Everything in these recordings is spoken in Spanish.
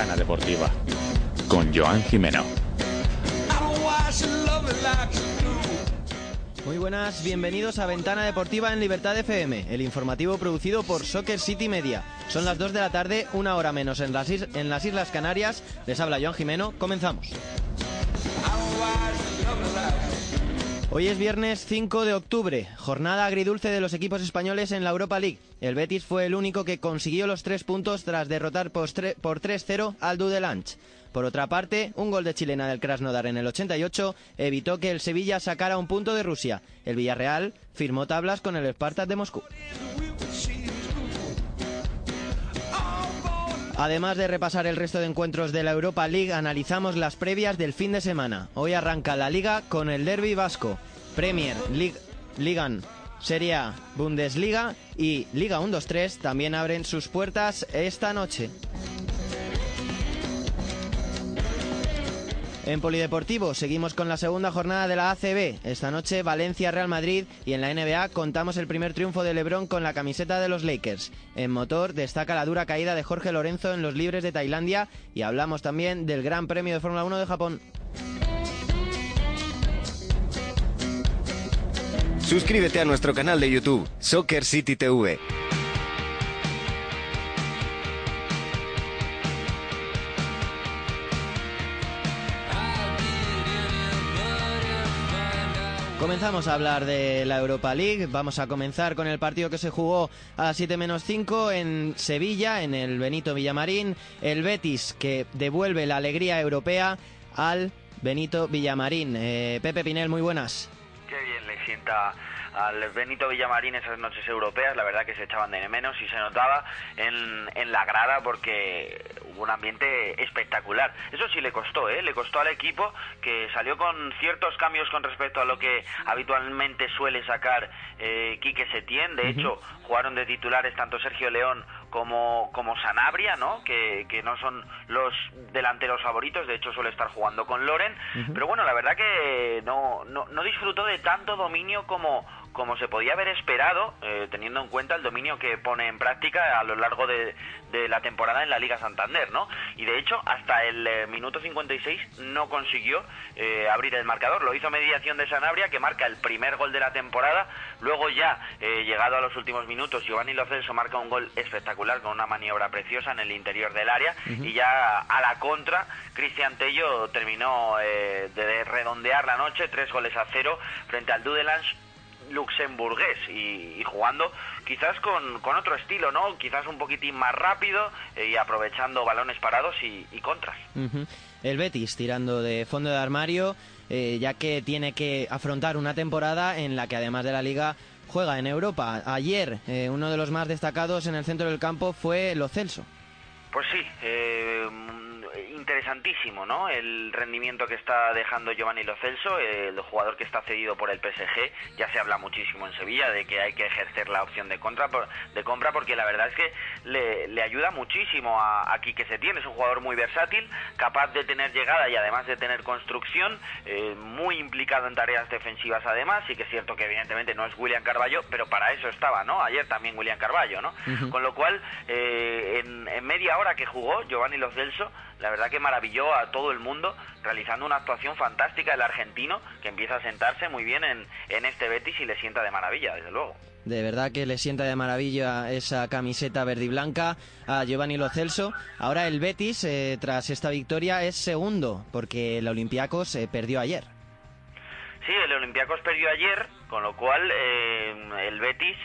Ventana Deportiva con Joan Jimeno. Muy buenas, bienvenidos a Ventana Deportiva en Libertad FM, el informativo producido por Soccer City Media. Son las 2 de la tarde, una hora menos en las, is- en las Islas Canarias. Les habla Joan Jimeno, comenzamos. Hoy es viernes 5 de octubre, jornada agridulce de los equipos españoles en la Europa League. El Betis fue el único que consiguió los tres puntos tras derrotar por 3-0 al Dudelange. Por otra parte, un gol de chilena del Krasnodar en el 88 evitó que el Sevilla sacara un punto de Rusia. El Villarreal firmó tablas con el Spartak de Moscú. Además de repasar el resto de encuentros de la Europa League, analizamos las previas del fin de semana. Hoy arranca la liga con el derby vasco, Premier, League, Ligan, Serie Bundesliga y Liga 1-2-3 también abren sus puertas esta noche. En Polideportivo seguimos con la segunda jornada de la ACB. Esta noche Valencia-Real Madrid y en la NBA contamos el primer triunfo de LeBron con la camiseta de los Lakers. En motor destaca la dura caída de Jorge Lorenzo en los libres de Tailandia y hablamos también del Gran Premio de Fórmula 1 de Japón. Suscríbete a nuestro canal de YouTube, Soccer City TV. Comenzamos a hablar de la Europa League. Vamos a comenzar con el partido que se jugó a las 7 menos 5 en Sevilla, en el Benito Villamarín. El Betis que devuelve la alegría europea al Benito Villamarín. Eh, Pepe Pinel, muy buenas. Qué bien le sienta al Benito Villamarín esas noches europeas, la verdad que se echaban de menos y se notaba en, en la grada porque hubo un ambiente espectacular. Eso sí le costó, ¿eh? le costó al equipo que salió con ciertos cambios con respecto a lo que habitualmente suele sacar eh, Quique Setién. De hecho, jugaron de titulares tanto Sergio León como, como Sanabria, ¿no? Que, que no son los delanteros favoritos, de hecho suele estar jugando con Loren, pero bueno, la verdad que no, no, no disfrutó de tanto dominio como, como se podía haber esperado, eh, teniendo en cuenta el dominio que pone en práctica a lo largo de, de la temporada en la Liga Santander, ¿no? Y de hecho, hasta el eh, minuto 56 no consiguió eh, abrir el marcador, lo hizo mediación de Sanabria, que marca el primer gol de la temporada, luego ya, eh, llegado a los últimos minutos, Giovanni Lo Celso marca un gol espectacular con una maniobra preciosa en el interior del área, y ya a la contra, Cristian Tello terminó eh, de redondear la noche, tres goles a cero, frente al Dudelange luxemburgués y, y jugando quizás con, con otro estilo, ¿no? Quizás un poquitín más rápido eh, y aprovechando balones parados y, y contras. El Betis tirando de fondo de armario, eh, ya que tiene que afrontar una temporada en la que además de la liga juega en Europa. Ayer eh, uno de los más destacados en el centro del campo fue Lo Celso. Pues sí, eh, interesantísimo, ¿no? El rendimiento que está dejando Giovanni Lo Celso, el jugador que está cedido por el PSG. Ya se habla muchísimo en Sevilla de que hay que ejercer la opción de, contra, por- de compra porque la verdad es que le, le ayuda muchísimo a, a Quique Setién. Es un jugador muy versátil, capaz de tener llegada y además de tener construcción, eh, muy implicado en tareas defensivas además. Sí que es cierto que evidentemente no es William Carballo, pero para eso estaba, ¿no? Ayer también William Carballo, ¿no? Con lo cual, eh, en, en media hora que jugó Giovanni Los Celso, la verdad que maravilló a todo el mundo, realizando una actuación fantástica el argentino, que empieza a sentarse muy bien en, en este Betis y le sienta de maravilla, desde luego. De verdad que le sienta de maravilla esa camiseta verde y blanca a Giovanni Lo Celso. Ahora el Betis, eh, tras esta victoria, es segundo, porque el Olympiacos eh, perdió ayer. Sí, el Olympiacos perdió ayer, con lo cual eh, el Betis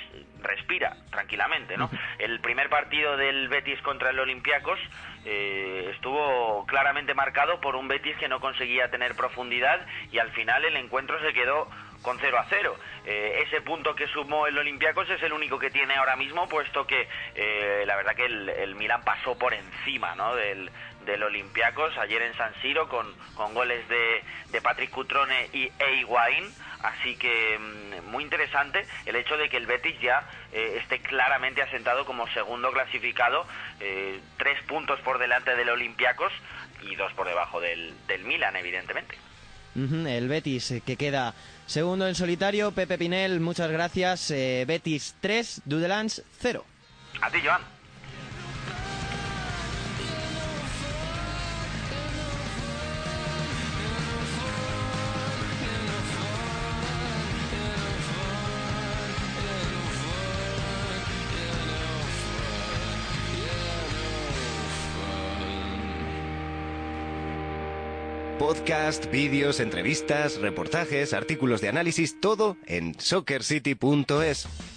respira tranquilamente, ¿no? El primer partido del Betis contra el Olympiacos eh, estuvo claramente marcado por un Betis que no conseguía tener profundidad y al final el encuentro se quedó con 0 a 0. Eh, ese punto que sumó el Olympiacos es el único que tiene ahora mismo, puesto que eh, la verdad que el, el Milan pasó por encima ¿no? del, del Olympiacos ayer en San Siro con, con goles de, de Patrick Cutrone y Eiguain. Así que mm, muy interesante el hecho de que el Betis ya eh, esté claramente asentado como segundo clasificado, tres puntos por delante del Olympiacos y dos por debajo del, del Milan, evidentemente. El Betis que queda segundo en solitario. Pepe Pinel, muchas gracias. Eh, Betis 3, Dudelands 0. A ti, Joan. Podcast, vídeos, entrevistas, reportajes, artículos de análisis, todo en soccercity.es.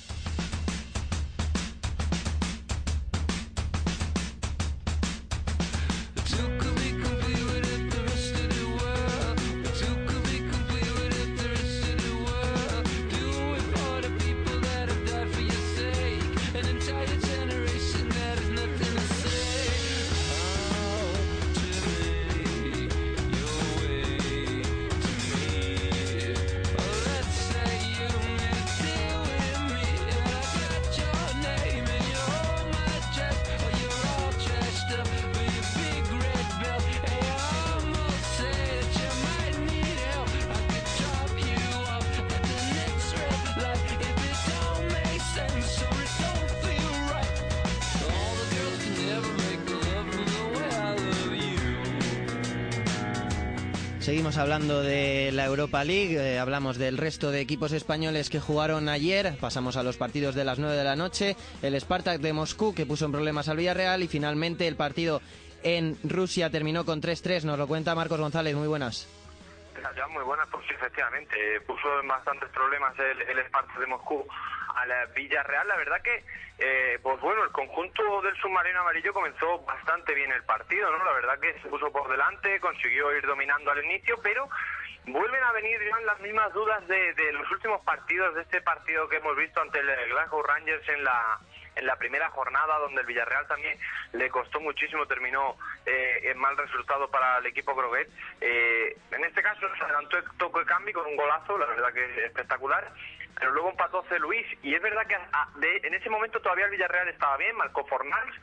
Seguimos hablando de la Europa League, eh, hablamos del resto de equipos españoles que jugaron ayer, pasamos a los partidos de las 9 de la noche, el Spartak de Moscú que puso en problemas al Villarreal y finalmente el partido en Rusia terminó con 3-3, nos lo cuenta Marcos González, muy buenas. Muy buenas, pues sí, efectivamente. Eh, Puso en bastantes problemas el Spartak de Moscú al eh, Villarreal. La verdad que, eh, pues bueno, el conjunto del submarino amarillo comenzó bastante bien el partido, ¿no? La verdad que se puso por delante, consiguió ir dominando al inicio, pero vuelven a venir ya las mismas dudas de, de los últimos partidos, de este partido que hemos visto ante el Glasgow Rangers en la en la primera jornada, donde el Villarreal también le costó muchísimo, terminó eh, en mal resultado para el equipo Groguet. Eh, en este caso se adelantó el toque de cambio con un golazo, la verdad que es espectacular, pero luego empató C. Luis, y es verdad que a- de- en ese momento todavía el Villarreal estaba bien, marcó Fornals,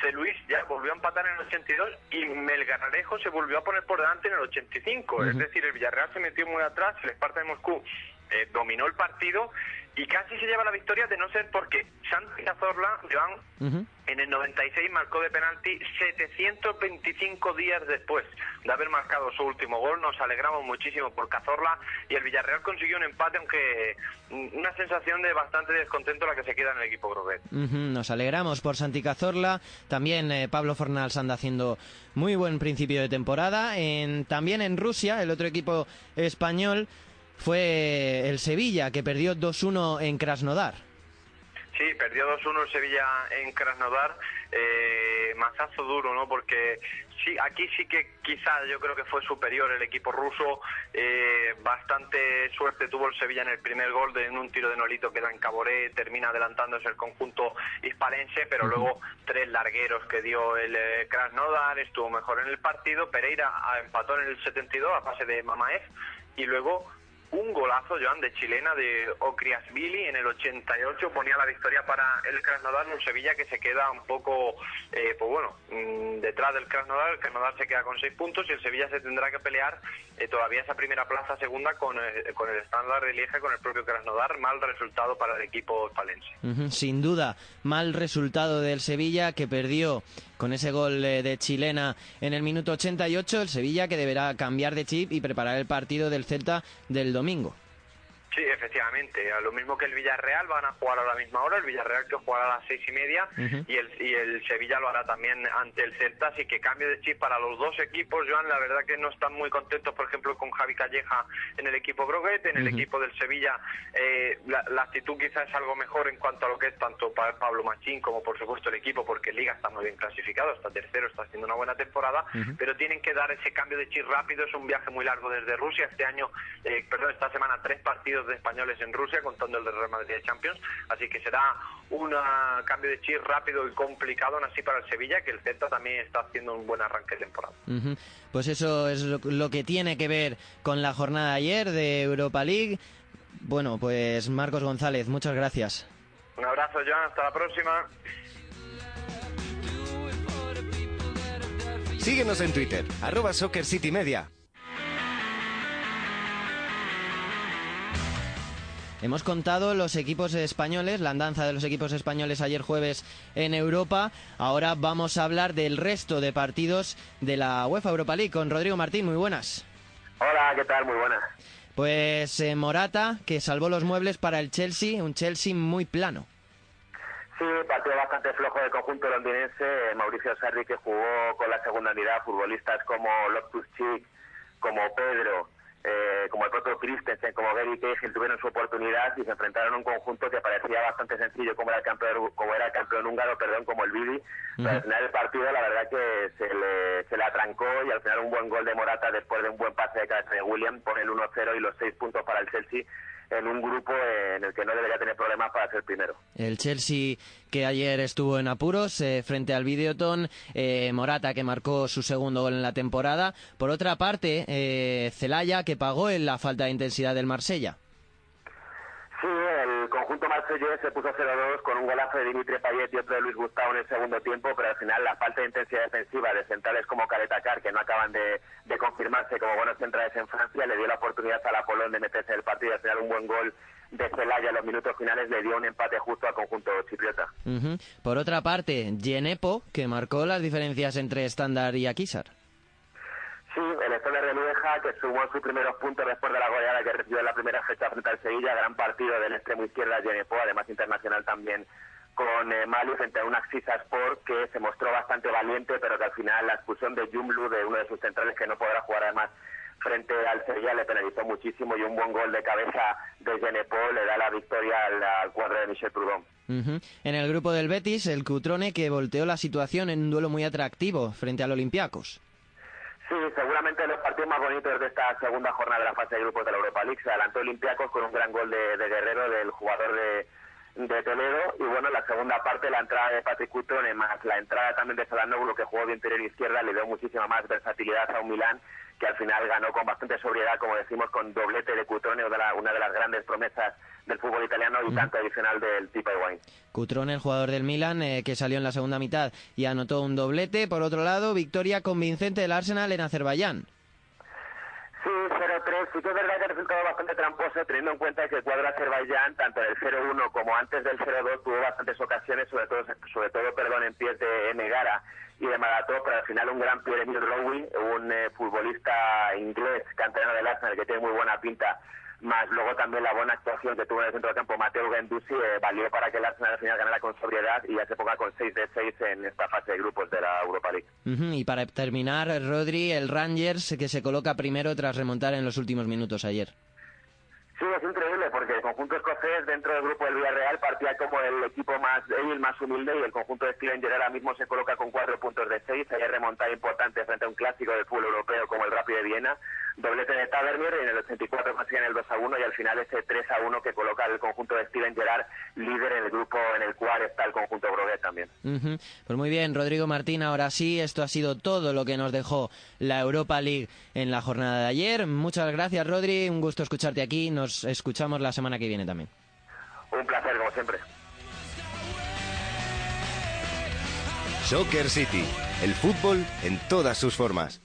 C. Luis ya volvió a empatar en el 82 y Melgarejo se volvió a poner por delante en el 85, es decir, el Villarreal se metió muy atrás, el Esparta de Moscú eh, dominó el partido y casi se lleva la victoria de no ser porque Santi Cazorla, Joan, Ujú. en el 96 marcó de penalti 725 días después de haber marcado su último gol. Nos alegramos muchísimo por Cazorla y el Villarreal consiguió un empate, aunque mm, una sensación de bastante descontento la que se queda en el equipo Groguet. Ujú, Nos alegramos por Santi Cazorla. También eh, Pablo Fornals anda haciendo muy buen principio de temporada. En- también en Rusia, el otro equipo español fue el Sevilla, que perdió 2-1 en Krasnodar. Sí, perdió 2-1 el Sevilla en Krasnodar. Eh, mazazo duro, ¿no? Porque sí, aquí sí que quizás yo creo que fue superior el equipo ruso. Eh, bastante suerte tuvo el Sevilla en el primer gol de en un tiro de Nolito que da en Caboré, termina adelantándose el conjunto hispalense, pero luego tres largueros que dio el eh, Krasnodar, estuvo mejor en el partido. Pereira ah, empató en el 72 a base de Mamaev y luego un golazo, Joan, de chilena de Okriasvili en el 88 ponía la victoria para el Krasnodar, un Sevilla que se queda un poco, eh, pues bueno, mm, detrás del Krasnodar, el Krasnodar se queda con seis puntos y el Sevilla se tendrá que pelear eh, todavía esa primera plaza segunda con, eh, con el estándar de con el propio Krasnodar, mal resultado para el equipo palense. Sin duda, mal resultado del Sevilla que perdió con ese gol de chilena en el minuto 88, el Sevilla que deberá cambiar de chip y preparar el partido del Celta del domingo. Sí, efectivamente. A lo mismo que el Villarreal van a jugar a la misma hora, el Villarreal que jugará a las seis y media. Y, el, y el Sevilla lo hará también ante el Celta, así que cambio de chip para los dos equipos. Joan, la verdad que no están muy contentos, por ejemplo, con Javi Calleja en el equipo Groguet, en el equipo del Sevilla eh, la, actitud quizás es algo mejor en cuanto a lo que es tanto para Pablo Machín como por supuesto el equipo, porque Liga está muy bien clasificado, está tercero, está haciendo una buena temporada, pero tienen que dar ese cambio de chip rápido, es un viaje muy largo desde Rusia, este año, eh, perdón, esta semana tres partidos de españoles en Rusia, contando el de Real Madrid de Champions. Así que será un cambio de chip rápido y complicado aún así para el Sevilla, que el Celta también está haciendo un buen arranque de temporada. Pues eso es lo, que tiene que ver con la jornada de ayer de Europa League. Bueno, pues Marcos González, muchas gracias. Un abrazo, Joan, hasta la próxima. Síguenos en Twitter, arroba Soccer City Media. Hemos contado los equipos españoles, la andanza de los equipos españoles ayer jueves en Europa. Ahora vamos a hablar del resto de partidos de la UEFA Europa League con Rodrigo Martín. Muy buenas. Hola, ¿qué tal? Muy buenas. Pues eh, Morata, que salvó los muebles para el Chelsea, un Chelsea muy plano. Sí, partido bastante flojo del conjunto londinense. Mauricio Sarri, que jugó con la segunda unidad, futbolistas como Loftus Cheek, como Pedro, eh, como el propio Christensen, como Gary Cahill tuvieron su oportunidad y se enfrentaron a un conjunto que parecía bastante sencillo como era el campeón, como era el campeón húngaro, perdón, como el Bidi. Pero al final del partido la verdad que se le, se le atrancó y al final un buen gol de Morata después de un buen pase de cabeza de William pone el 1-0 y los seis puntos para el Chelsea en un grupo en el que no debería tener problemas para ser primero. El Chelsea que ayer estuvo en apuros eh, frente al Videoton, eh, Morata que marcó su segundo gol en la temporada. Por otra parte, eh, Celaya que pagó en la falta de intensidad del Marsella. Conjunto marsellés se puso 0-2 con un golazo de Dimitri Payet y otro de Luis Gustavo en el segundo tiempo, pero al final la falta de intensidad defensiva de centrales como Caretacar, que no acaban de, confirmarse como buenos centrales en Francia, le dio la oportunidad a la Polón de meterse en el partido y al final un buen gol de Celaya en los minutos finales le dio un empate justo al conjunto chipriota. Por otra parte, Genepo, que marcó las diferencias entre Estándar y Akisar. Sí, el Estándar de Lieja, que sumó sus primeros puntos después de la goleada que recibió en la primera fecha frente al Sevilla, gran partido del extremo izquierda Genepo, además internacional también con eh, Mali frente a un Axisa Sport que se mostró bastante valiente, pero que al final la expulsión de Jumlu, de uno de sus centrales que no podrá jugar además frente al Sevilla, le penalizó muchísimo y un buen gol de cabeza de Genepo le da la victoria al, cuadro de Michel Proudhon. En el grupo del Betis, el Cutrone que volteó la situación en un duelo muy atractivo frente al Olympiacos. Sí, seguramente los partidos más bonitos de esta segunda jornada de la fase de grupos de la Europa League. Se adelantó Olympiacos con un gran gol de, Guerrero, del jugador de, de Toledo y bueno, la segunda parte, la entrada de Patrick Cutrone más la entrada también de Salanoglu que jugó de interior izquierda le dio muchísima más versatilidad a un Milán que al final ganó con bastante sobriedad, como decimos, con doblete de Cutrone, una de las grandes promesas del fútbol italiano y tanto adicional del tipo de Wine. Cutrone, el jugador del Milan, eh, que salió en la segunda mitad y anotó un doblete. Por otro lado, victoria convincente del Arsenal en Azerbaiyán. Sí, 0-3. Sí que es verdad que ha resultado bastante tramposo, teniendo en cuenta que el cuadro Azerbaiyán, tanto del 0-1 como antes del 0-2, tuvo bastantes ocasiones, sobre todo, sobre todo perdón, en pies de Megara y de Marató, pero al final un gran Pierre Emil Rowe, un eh, futbolista inglés, canterano del Arsenal, que tiene muy buena pinta, más luego también la buena actuación que tuvo en el centro del campo Mateo Gendusi eh, valió para que el Arsenal al final ganara con sobriedad y ya se ponga con 6 de 6 en esta fase de grupos de la Europa League. Y para terminar, Rodri, el Rangers que se coloca primero tras remontar en los últimos minutos ayer. Sí, es increíble porque el conjunto escocés dentro del grupo del Villarreal partía como el equipo más débil, más humilde y el conjunto de Steven Gerrard ahora mismo se coloca con cuatro puntos de seis. Ayer remontada importante frente a un clásico del fútbol europeo como el Rapid de Viena. Doblete de Tavernier y en el 84 consiguen el 2 a 1 y al final ese 3 a 1 que coloca el conjunto de Steven Gerrard líder en el grupo en el cual está el conjunto Broguet también. Pues muy bien, Rodrigo Martín, ahora sí, esto ha sido todo lo que nos dejó la Europa League en la jornada de ayer. Muchas gracias, Rodri, un gusto escucharte aquí. Nos escuchamos la semana que viene también. Un placer, como siempre. Soccer City, el fútbol en todas sus formas.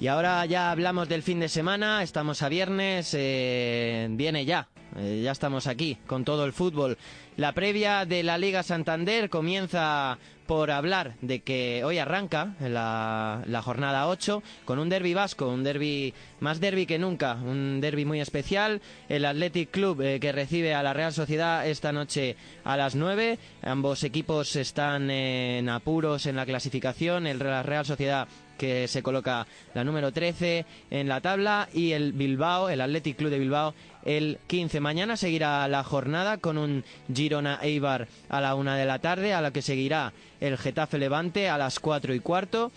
Y ahora ya hablamos del fin de semana, estamos a viernes, eh, viene ya eh, ya estamos aquí con todo el fútbol. La previa de la Liga Santander comienza por hablar de que hoy arranca la, jornada 8 con un derby vasco, un derby más derby que nunca, un derby muy especial. El Athletic Club eh, que recibe a la Real Sociedad esta noche a las 9. Ambos equipos están en apuros en la clasificación. El la Real Sociedad que se coloca la número 13 en la tabla y el Bilbao, el Athletic Club de Bilbao, el 15. Mañana seguirá la jornada con un Girona Eibar a la una de la tarde, a la que seguirá el Getafe Levante a las 4 y cuarto.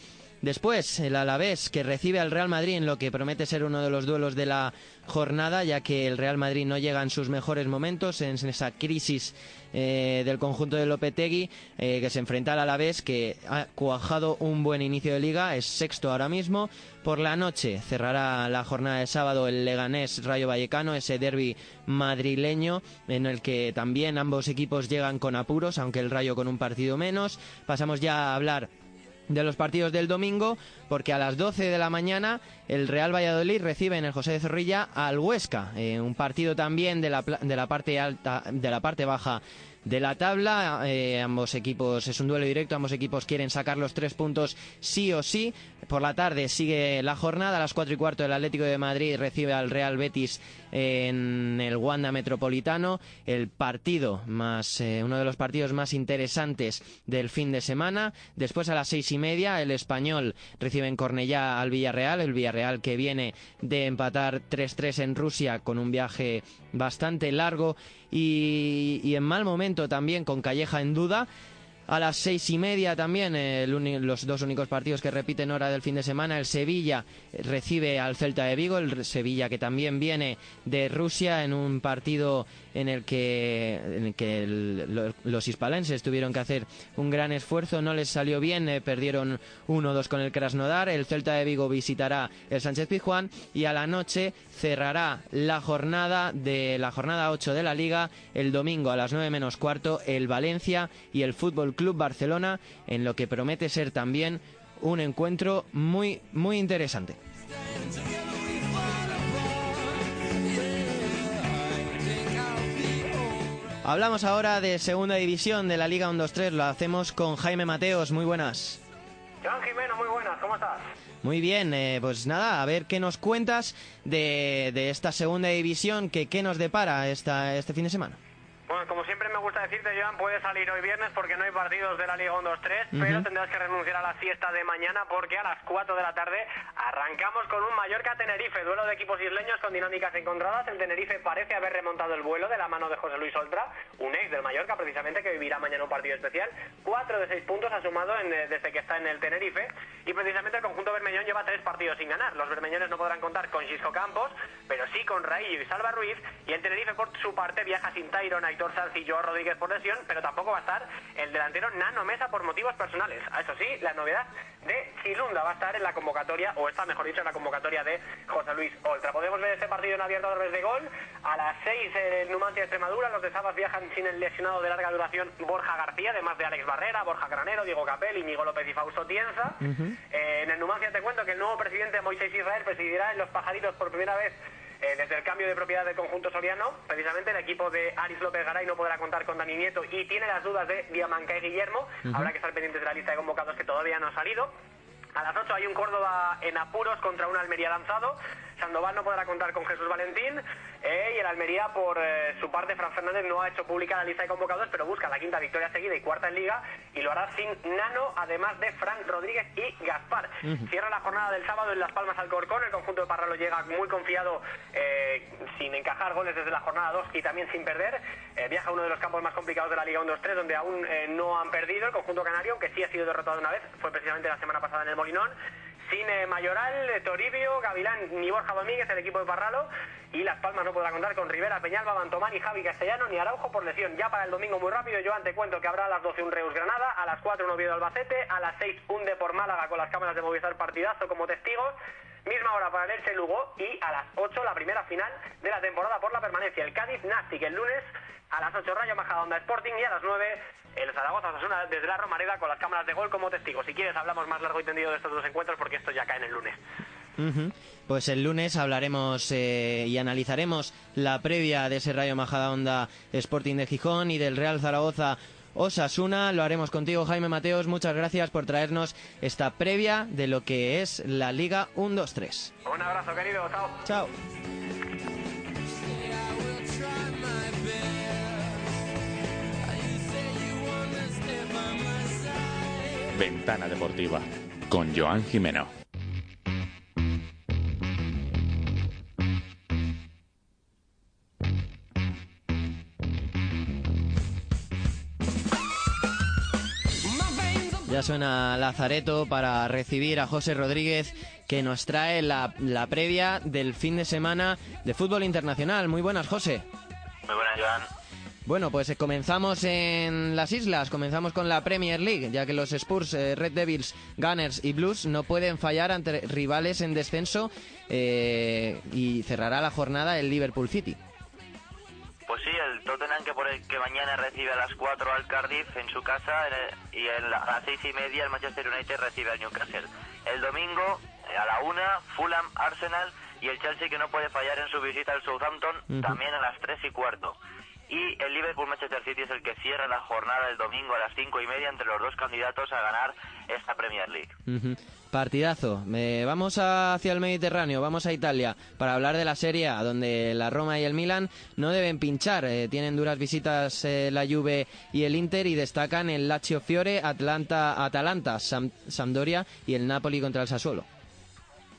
Después, el Alavés, que recibe al Real Madrid en lo que promete ser uno de los duelos de la jornada, ya que el Real Madrid no llega en sus mejores momentos, en esa crisis eh, del conjunto de Lopetegui, eh, que se enfrenta al Alavés, que ha cuajado un buen inicio de liga, es sexto ahora mismo. Por la noche cerrará la jornada de sábado el Leganés Rayo Vallecano, ese derby madrileño en el que también ambos equipos llegan con apuros, aunque el Rayo con un partido menos. Pasamos ya a hablar de los partidos del domingo, porque a las 12 de la mañana el Real Valladolid recibe en el José de Zorrilla al Huesca, eh, un partido también de la, de la parte alta, de la parte baja de la tabla. Eh, ambos equipos, es un duelo directo, ambos equipos quieren sacar los tres puntos sí o sí. Por la tarde sigue la jornada, a las cuatro y cuarto el Atlético de Madrid recibe al Real Betis en el Wanda Metropolitano. El partido más, eh, uno de los partidos más interesantes del fin de semana. Después a las seis y media el español recibe en Cornellá al Villarreal, el Villarreal que viene de empatar 3-3 en Rusia con un viaje bastante largo y, y en mal momento también con Calleja en duda. A las seis y media también, los dos únicos partidos que repiten hora del fin de semana, el Sevilla recibe al Celta de Vigo, el Sevilla que también viene de Rusia en un partido en el que, los hispalenses tuvieron que hacer un gran esfuerzo, no les salió bien, eh, perdieron 1-2 con el Krasnodar, el Celta de Vigo visitará el Sánchez Pizjuán y a la noche cerrará la jornada de la jornada 8 de la Liga el domingo a las 9 menos cuarto el Valencia y el Fútbol Club Barcelona en lo que promete ser también un encuentro muy muy interesante. Hablamos ahora de segunda división de la Liga 1-2-3, lo hacemos con Jaime Mateos, muy buenas. Joan Jimeno, muy buenas, ¿cómo estás? Muy bien, eh, pues nada, a ver qué nos cuentas de, de esta segunda división, que qué nos depara esta, este fin de semana. Bueno, como siempre me gusta decirte, Joan, puedes salir hoy viernes porque no hay partidos de la Liga 1-2-3, pero tendrás que renunciar a la siesta de mañana porque a las 4 de la tarde arrancamos con un Mallorca-Tenerife, duelo de equipos isleños con dinámicas encontradas. El Tenerife parece haber remontado el vuelo de la mano de José Luis Oltra, un ex del Mallorca precisamente que vivirá mañana un partido especial. 4 de 6 puntos ha sumado en, eh, desde que está en el Tenerife y precisamente el conjunto bermeñón lleva 3 partidos sin ganar. Los bermeñones no podrán contar con Xisco Campos, pero sí con Raillo y Salva Ruiz y el Tenerife por su parte viaja sin Tyron, Aitor Y Joao Rodríguez por lesión, pero tampoco va a estar el delantero Nano Mesa por motivos personales. A eso sí, la novedad de Chilunda va a estar en la convocatoria, o está mejor dicho, en la convocatoria de José Luis Oltra. Podemos ver este partido en abierto a través de gol. A las 6 en Numancia, Extremadura, los de Sabas viajan sin el lesionado de larga duración Borja García, además de Alex Barrera, Borja Granero, Diego Capel, Íñigo López y Fausto Tienza. Eh, en el Numancia te cuento que el nuevo presidente Moisés Israel presidirá en Los Pajaritos por primera vez eh, desde el cambio de propiedad del conjunto soriano, precisamente el equipo de Aris López Garay no podrá contar con Dani Nieto y tiene las dudas de Diamanca y Guillermo. Habrá que estar pendientes de la lista de convocados que todavía no ha salido. A las 8 hay un Córdoba en apuros contra un Almería lanzado. Sandoval no podrá contar con Jesús Valentín. eh, y el Almería, por eh, su parte, Fran Fernández no ha hecho pública la lista de convocados, pero busca la quinta victoria seguida y cuarta en Liga. Y lo hará sin Nano, además de Frank Rodríguez y Gaspar. Cierra la jornada del sábado en Las Palmas Alcorcón. El conjunto de Parralo llega muy confiado, eh, sin encajar goles desde la jornada 2 y también sin perder. Eh, viaja a uno de los campos más complicados de la Liga 1-2-3, donde aún no han perdido. El conjunto canario, aunque sí ha sido derrotado una vez, fue precisamente la semana pasada en el Molinón. Sin eh, Mayoral, eh, Toribio, Gavilán ni Borja Domínguez, el equipo de Parralo. Y Las Palmas no podrá contar con Rivera, Peñalba, Bantomán y Javi Castellano, ni Araujo por lesión. Ya para el domingo muy rápido, yo te cuento que habrá a las 12 un Reus Granada, a las 4 un Oviedo Albacete, a las 6 un de por Málaga con las cámaras de Movistar Partidazo como testigos. Misma hora para Elche Lugo y a las 8 la primera final de la temporada por la permanencia. El Cádiz Nastic el lunes a las 8 Rayo Majadahonda Sporting y a las 9 el Zaragoza desde la Romareda con las cámaras de gol como testigos. Si quieres hablamos más largo y tendido de estos dos encuentros porque esto ya cae en el lunes. Pues el lunes hablaremos eh, y analizaremos la previa de ese Rayo Majadahonda Sporting de Gijón y del Real Zaragoza Osasuna. Lo haremos contigo, Jaime Mateos. Muchas gracias por traernos esta previa de lo que es la Liga 1-2-3. Un abrazo, querido. Chao. Chao. Ventana Deportiva con Joan Jimeno. Suena Lazareto para recibir a José Rodríguez que nos trae la, la previa del fin de semana de fútbol internacional. Muy buenas, José. Muy buenas, Joan. Bueno, pues eh, comenzamos en las islas, comenzamos con la Premier League, ya que los Spurs, eh, Red Devils, Gunners y Blues no pueden fallar ante rivales en descenso eh, y cerrará la jornada el Liverpool City. Tottenham que, por el, que mañana recibe a las 4 al Cardiff en su casa en el- y en la- a las 6 y media el Manchester United recibe al Newcastle. El domingo eh, a la 1 Fulham, Arsenal y el Chelsea que no puede fallar en su visita al Southampton también a las 3 y cuarto. Y el Liverpool Manchester City es el que cierra la jornada del domingo a las 5 y media entre los dos candidatos a ganar esta Premier League. Partidazo. Eh, vamos hacia el Mediterráneo, vamos a Italia para hablar de la Serie A, donde la Roma y el Milan no deben pinchar. Eh, tienen duras visitas eh, la Juve y el Inter y destacan el Lazio Fiore, Atlanta, Atalanta, Sam- Sampdoria y el Napoli contra el Sassuolo.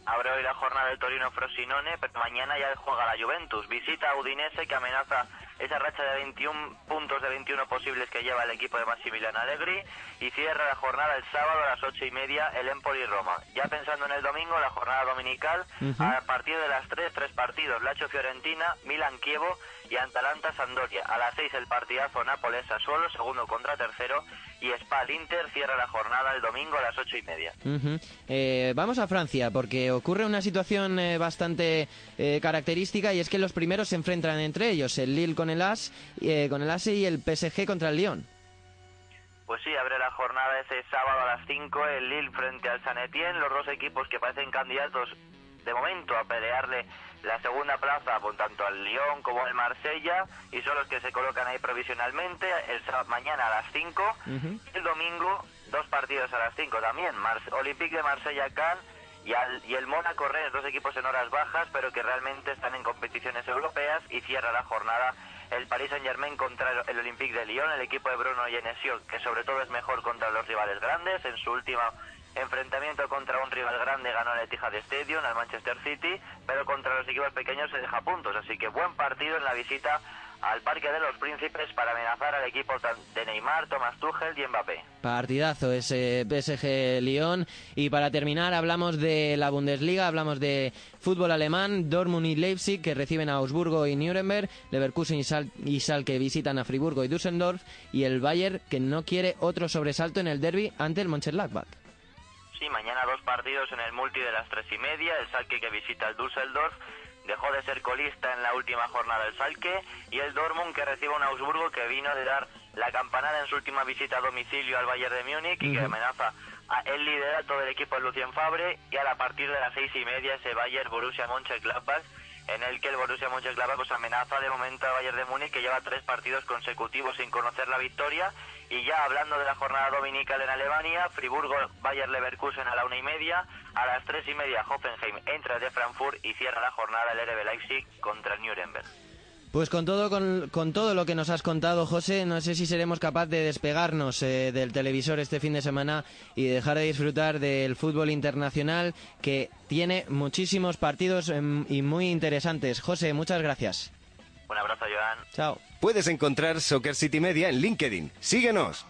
Abre hoy la jornada del Torino Frosinone, pero mañana ya juega la Juventus. Visita a Udinese que amenaza esa racha de 21 puntos de 21 posibles que lleva el equipo de Massimiliano Allegri y cierra la jornada el sábado a las ocho y media el Empoli Roma. Ya pensando en el domingo, la jornada dominical, Ujú. a partir de las 3, tres partidos, Lacho Fiorentina, Milan Kievo y Atalanta Sampdoria. A las 6 el partidazo Nápoles Sassuolo, segundo contra tercero, y Spal Inter cierra la jornada el domingo a las ocho y media. Ujú. Eh, vamos a Francia porque ocurre una situación eh, bastante eh, característica y es que los primeros se enfrentan entre ellos, el Lille con el AS, eh, con el ASE y el PSG contra el Lyon. Pues sí, abre la jornada ese sábado a las 5 el Lille frente al San Etienne, los dos equipos que parecen candidatos de momento a pelearle la segunda plaza por tanto al Lyon como al Marsella y son los que se colocan ahí provisionalmente el sá- mañana a las 5 Ujú. el domingo dos partidos a las 5 también Olympique de Marsella Cannes y, al- y el Mónaco Rennes, dos equipos en horas bajas pero que realmente están en competiciones europeas y cierra la jornada el Paris Saint Germain contra el- Olympique de Lyon, el equipo de Bruno Genesio que sobre todo es mejor contra los rivales grandes. En su último enfrentamiento contra un rival grande ganó el Etihad Stadium al Manchester City pero contra los equipos pequeños se deja puntos. Así que buen partido en la visita al Parque de los Príncipes para amenazar al equipo de Neymar, Thomas Tuchel y Mbappé. Partidazo ese PSG Lyon. Y para terminar, hablamos de la Bundesliga, hablamos de fútbol alemán, Dortmund y Leipzig que reciben a Augsburgo y Nuremberg, Leverkusen y, Sal y Schalke visitan a Friburgo y Düsseldorf, y el Bayern que no quiere otro sobresalto en el derby ante el Mönchengladbach. Sí, mañana dos partidos en el multi de las tres y media. El Salke que visita el Düsseldorf dejó de ser colista en la última jornada del Salke y el Dortmund que recibe un Augsburgo que vino de dar la campanada en su última visita a domicilio al Bayern de Múnich y que amenaza a el liderato del equipo de Lucien Fabre y a la partir de las seis y media ese Bayern Borussia Mönchengladbach en el que el Borussia Mönchengladbach pues amenaza de momento al Bayern de Múnich que lleva tres partidos consecutivos sin conocer la victoria y ya hablando de la jornada dominical en Alemania, Friburgo, Bayer Leverkusen a la una y media, a las tres y media Hoffenheim entra de Frankfurt y cierra la jornada el RB Leipzig contra el Nuremberg. Pues con todo, con, todo lo que nos has contado, José, no sé si seremos capaces de despegarnos eh, del televisor este fin de semana y dejar de disfrutar del fútbol internacional que tiene muchísimos partidos em, y muy interesantes. José, muchas gracias. Un abrazo, Joan. Chao. Puedes encontrar Soccer City Media en LinkedIn. Síguenos.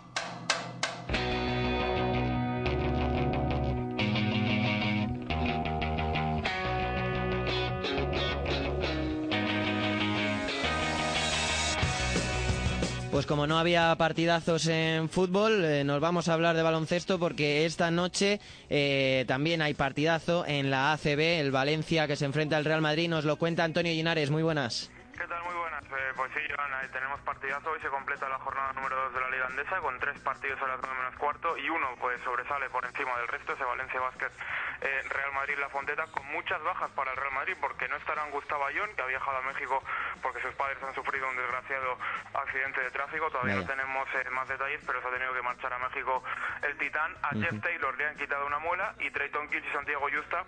Pues como no había partidazos en fútbol, eh, nos vamos a hablar de baloncesto porque esta noche eh, también hay partidazo en la ACB, el Valencia que se enfrenta al Real Madrid. Nos lo cuenta Antonio Linares. Muy buenas. ¿Qué tal? Muy buenas. Eh, pues sí, Joan, tenemos partidazo. Hoy se completa la jornada número 2 de la Liga Andesa con tres partidos a las 9 menos cuarto y uno pues sobresale por encima del resto, ese Valencia Basket eh, Real Madrid-La Fonteta, con muchas bajas para el Real Madrid, porque no estarán Gustavo Ayón, que ha viajado a México porque sus padres han sufrido un desgraciado accidente de tráfico. Todavía no tenemos eh, más detalles, pero se ha tenido que marchar a México el Titán. A Jeff Taylor le han quitado una muela y Trayton Kills y Santiago Justa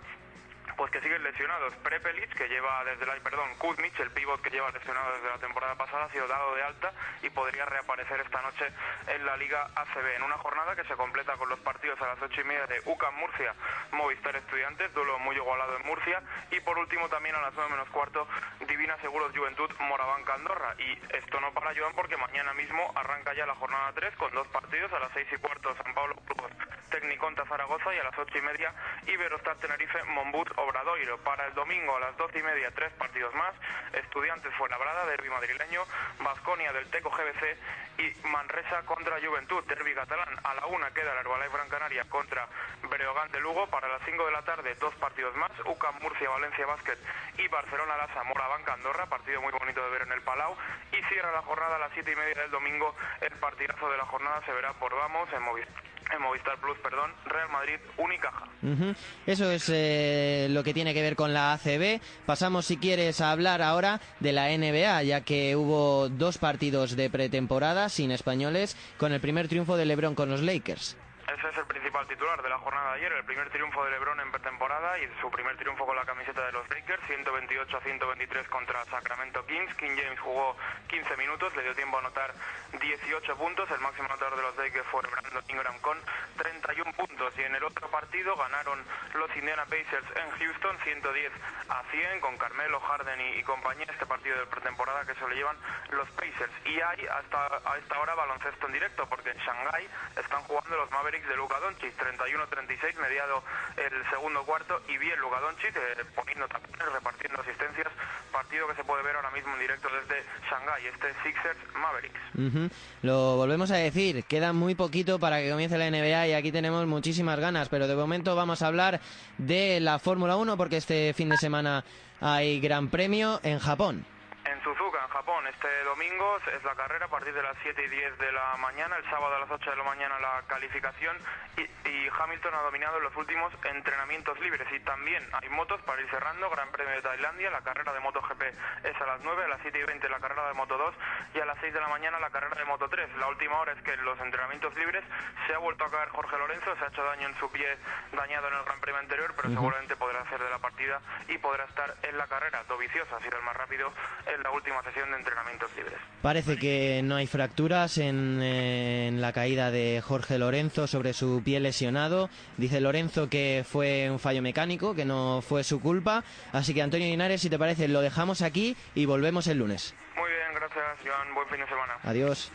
pues que siguen lesionados. Prepelic, que lleva desde la, perdón, Kuzmich, el pívot que lleva lesionado desde la temporada pasada, ha sido dado de alta y podría reaparecer esta noche en la Liga ACB. En una jornada que se completa con los partidos a las ocho y media de UCAM Murcia, Movistar Estudiantes, duelo muy igualado en Murcia. Y por último también a las nueve menos cuarto, Divina Seguros Juventud, Morabanca Andorra. Y esto no para Joan porque mañana mismo arranca ya la jornada 3 con dos partidos a las seis y cuarto San Pablo Tecniconta Zaragoza y a las ocho y media Iberostar Tenerife Monbut Obradoiro. Para el domingo a las doce y media tres partidos más, Estudiantes Fuenlabrada, derby madrileño, Basconia del Teco GBC y Manresa contra Juventud, derby catalán. A la una queda el Herbalife Gran Canaria contra Breogán de Lugo. Para las cinco de la tarde dos partidos más, UCAM Murcia Valencia Basket y Barcelona Lasa Mora Banca Andorra, partido muy bonito de ver en el Palau. Y cierra la jornada a las siete y media del domingo, el partidazo de la jornada se verá por Vamos en Movistar en Movistar Plus, perdón, Real Madrid, Unicaja. Eso es eh, lo que tiene que ver con la ACB. Pasamos, si quieres, a hablar ahora de la NBA, ya que hubo dos partidos de pretemporada sin españoles, con el primer triunfo de LeBron con los Lakers. Ese es el principal titular de la jornada de ayer, el primer triunfo de LeBron en pretemporada y su primer triunfo con la camiseta de los Lakers, 128 a 123 contra Sacramento Kings. King James jugó 15 minutos, le dio tiempo a anotar 18 puntos. El máximo anotador de los Lakers fue Brandon Ingram con 31 puntos. Y en el otro partido ganaron los Indiana Pacers en Houston 110 a 100 con Carmelo, Harden y, compañía. Este partido de pretemporada que se lo llevan los Pacers. Y hay hasta a esta hora baloncesto en directo porque en Shanghai están jugando los Mavericks de Luka Doncic, 31-36, mediado el segundo cuarto, y bien Luka Doncic, eh, poniendo también, repartiendo asistencias, partido que se puede ver ahora mismo en directo desde Shanghai, este Sixers Mavericks. Lo volvemos a decir, queda muy poquito para que comience la NBA y aquí tenemos muchísimas ganas, pero de momento vamos a hablar de la Fórmula 1 porque este fin de semana hay Gran Premio en Japón. Suzuka, en Japón. Este domingo es la carrera a partir de las 7 y 10 de la mañana, el sábado a las 8 de la mañana la calificación y, Hamilton ha dominado los últimos entrenamientos libres y también hay motos para ir cerrando, Gran Premio de Tailandia, la carrera de MotoGP es a las 9, a las 7 y 20 la carrera de Moto 2 y a las 6 de la mañana la carrera de Moto 3. La última hora es que en los entrenamientos libres se ha vuelto a caer Jorge Lorenzo, se ha hecho daño en su pie dañado en el Gran Premio anterior, pero seguramente podrá hacer de la partida y podrá estar en la carrera. Doviciosa ha sido el más rápido en la última sesión de entrenamientos libres. Parece que no hay fracturas en, en, la caída de Jorge Lorenzo sobre su pie lesionado. Dice Lorenzo que fue un fallo mecánico, que no fue su culpa. Así que Antonio Linares, si te parece, lo dejamos aquí y volvemos el lunes. Muy bien, gracias, Joan. Buen fin de semana. Adiós.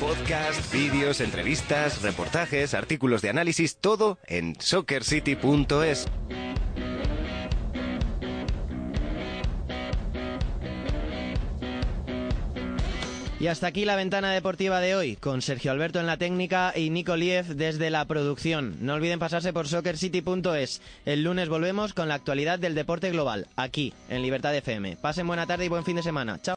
Podcast, vídeos, entrevistas, reportajes, artículos de análisis, todo en soccercity.es. Y hasta aquí la ventana deportiva de hoy, con Sergio Alberto en la técnica y Nico Liev desde la producción. No olviden pasarse por soccercity.es. El lunes volvemos con la actualidad del deporte global, aquí, en Libertad FM. Pasen buena tarde y buen fin de semana. Chao.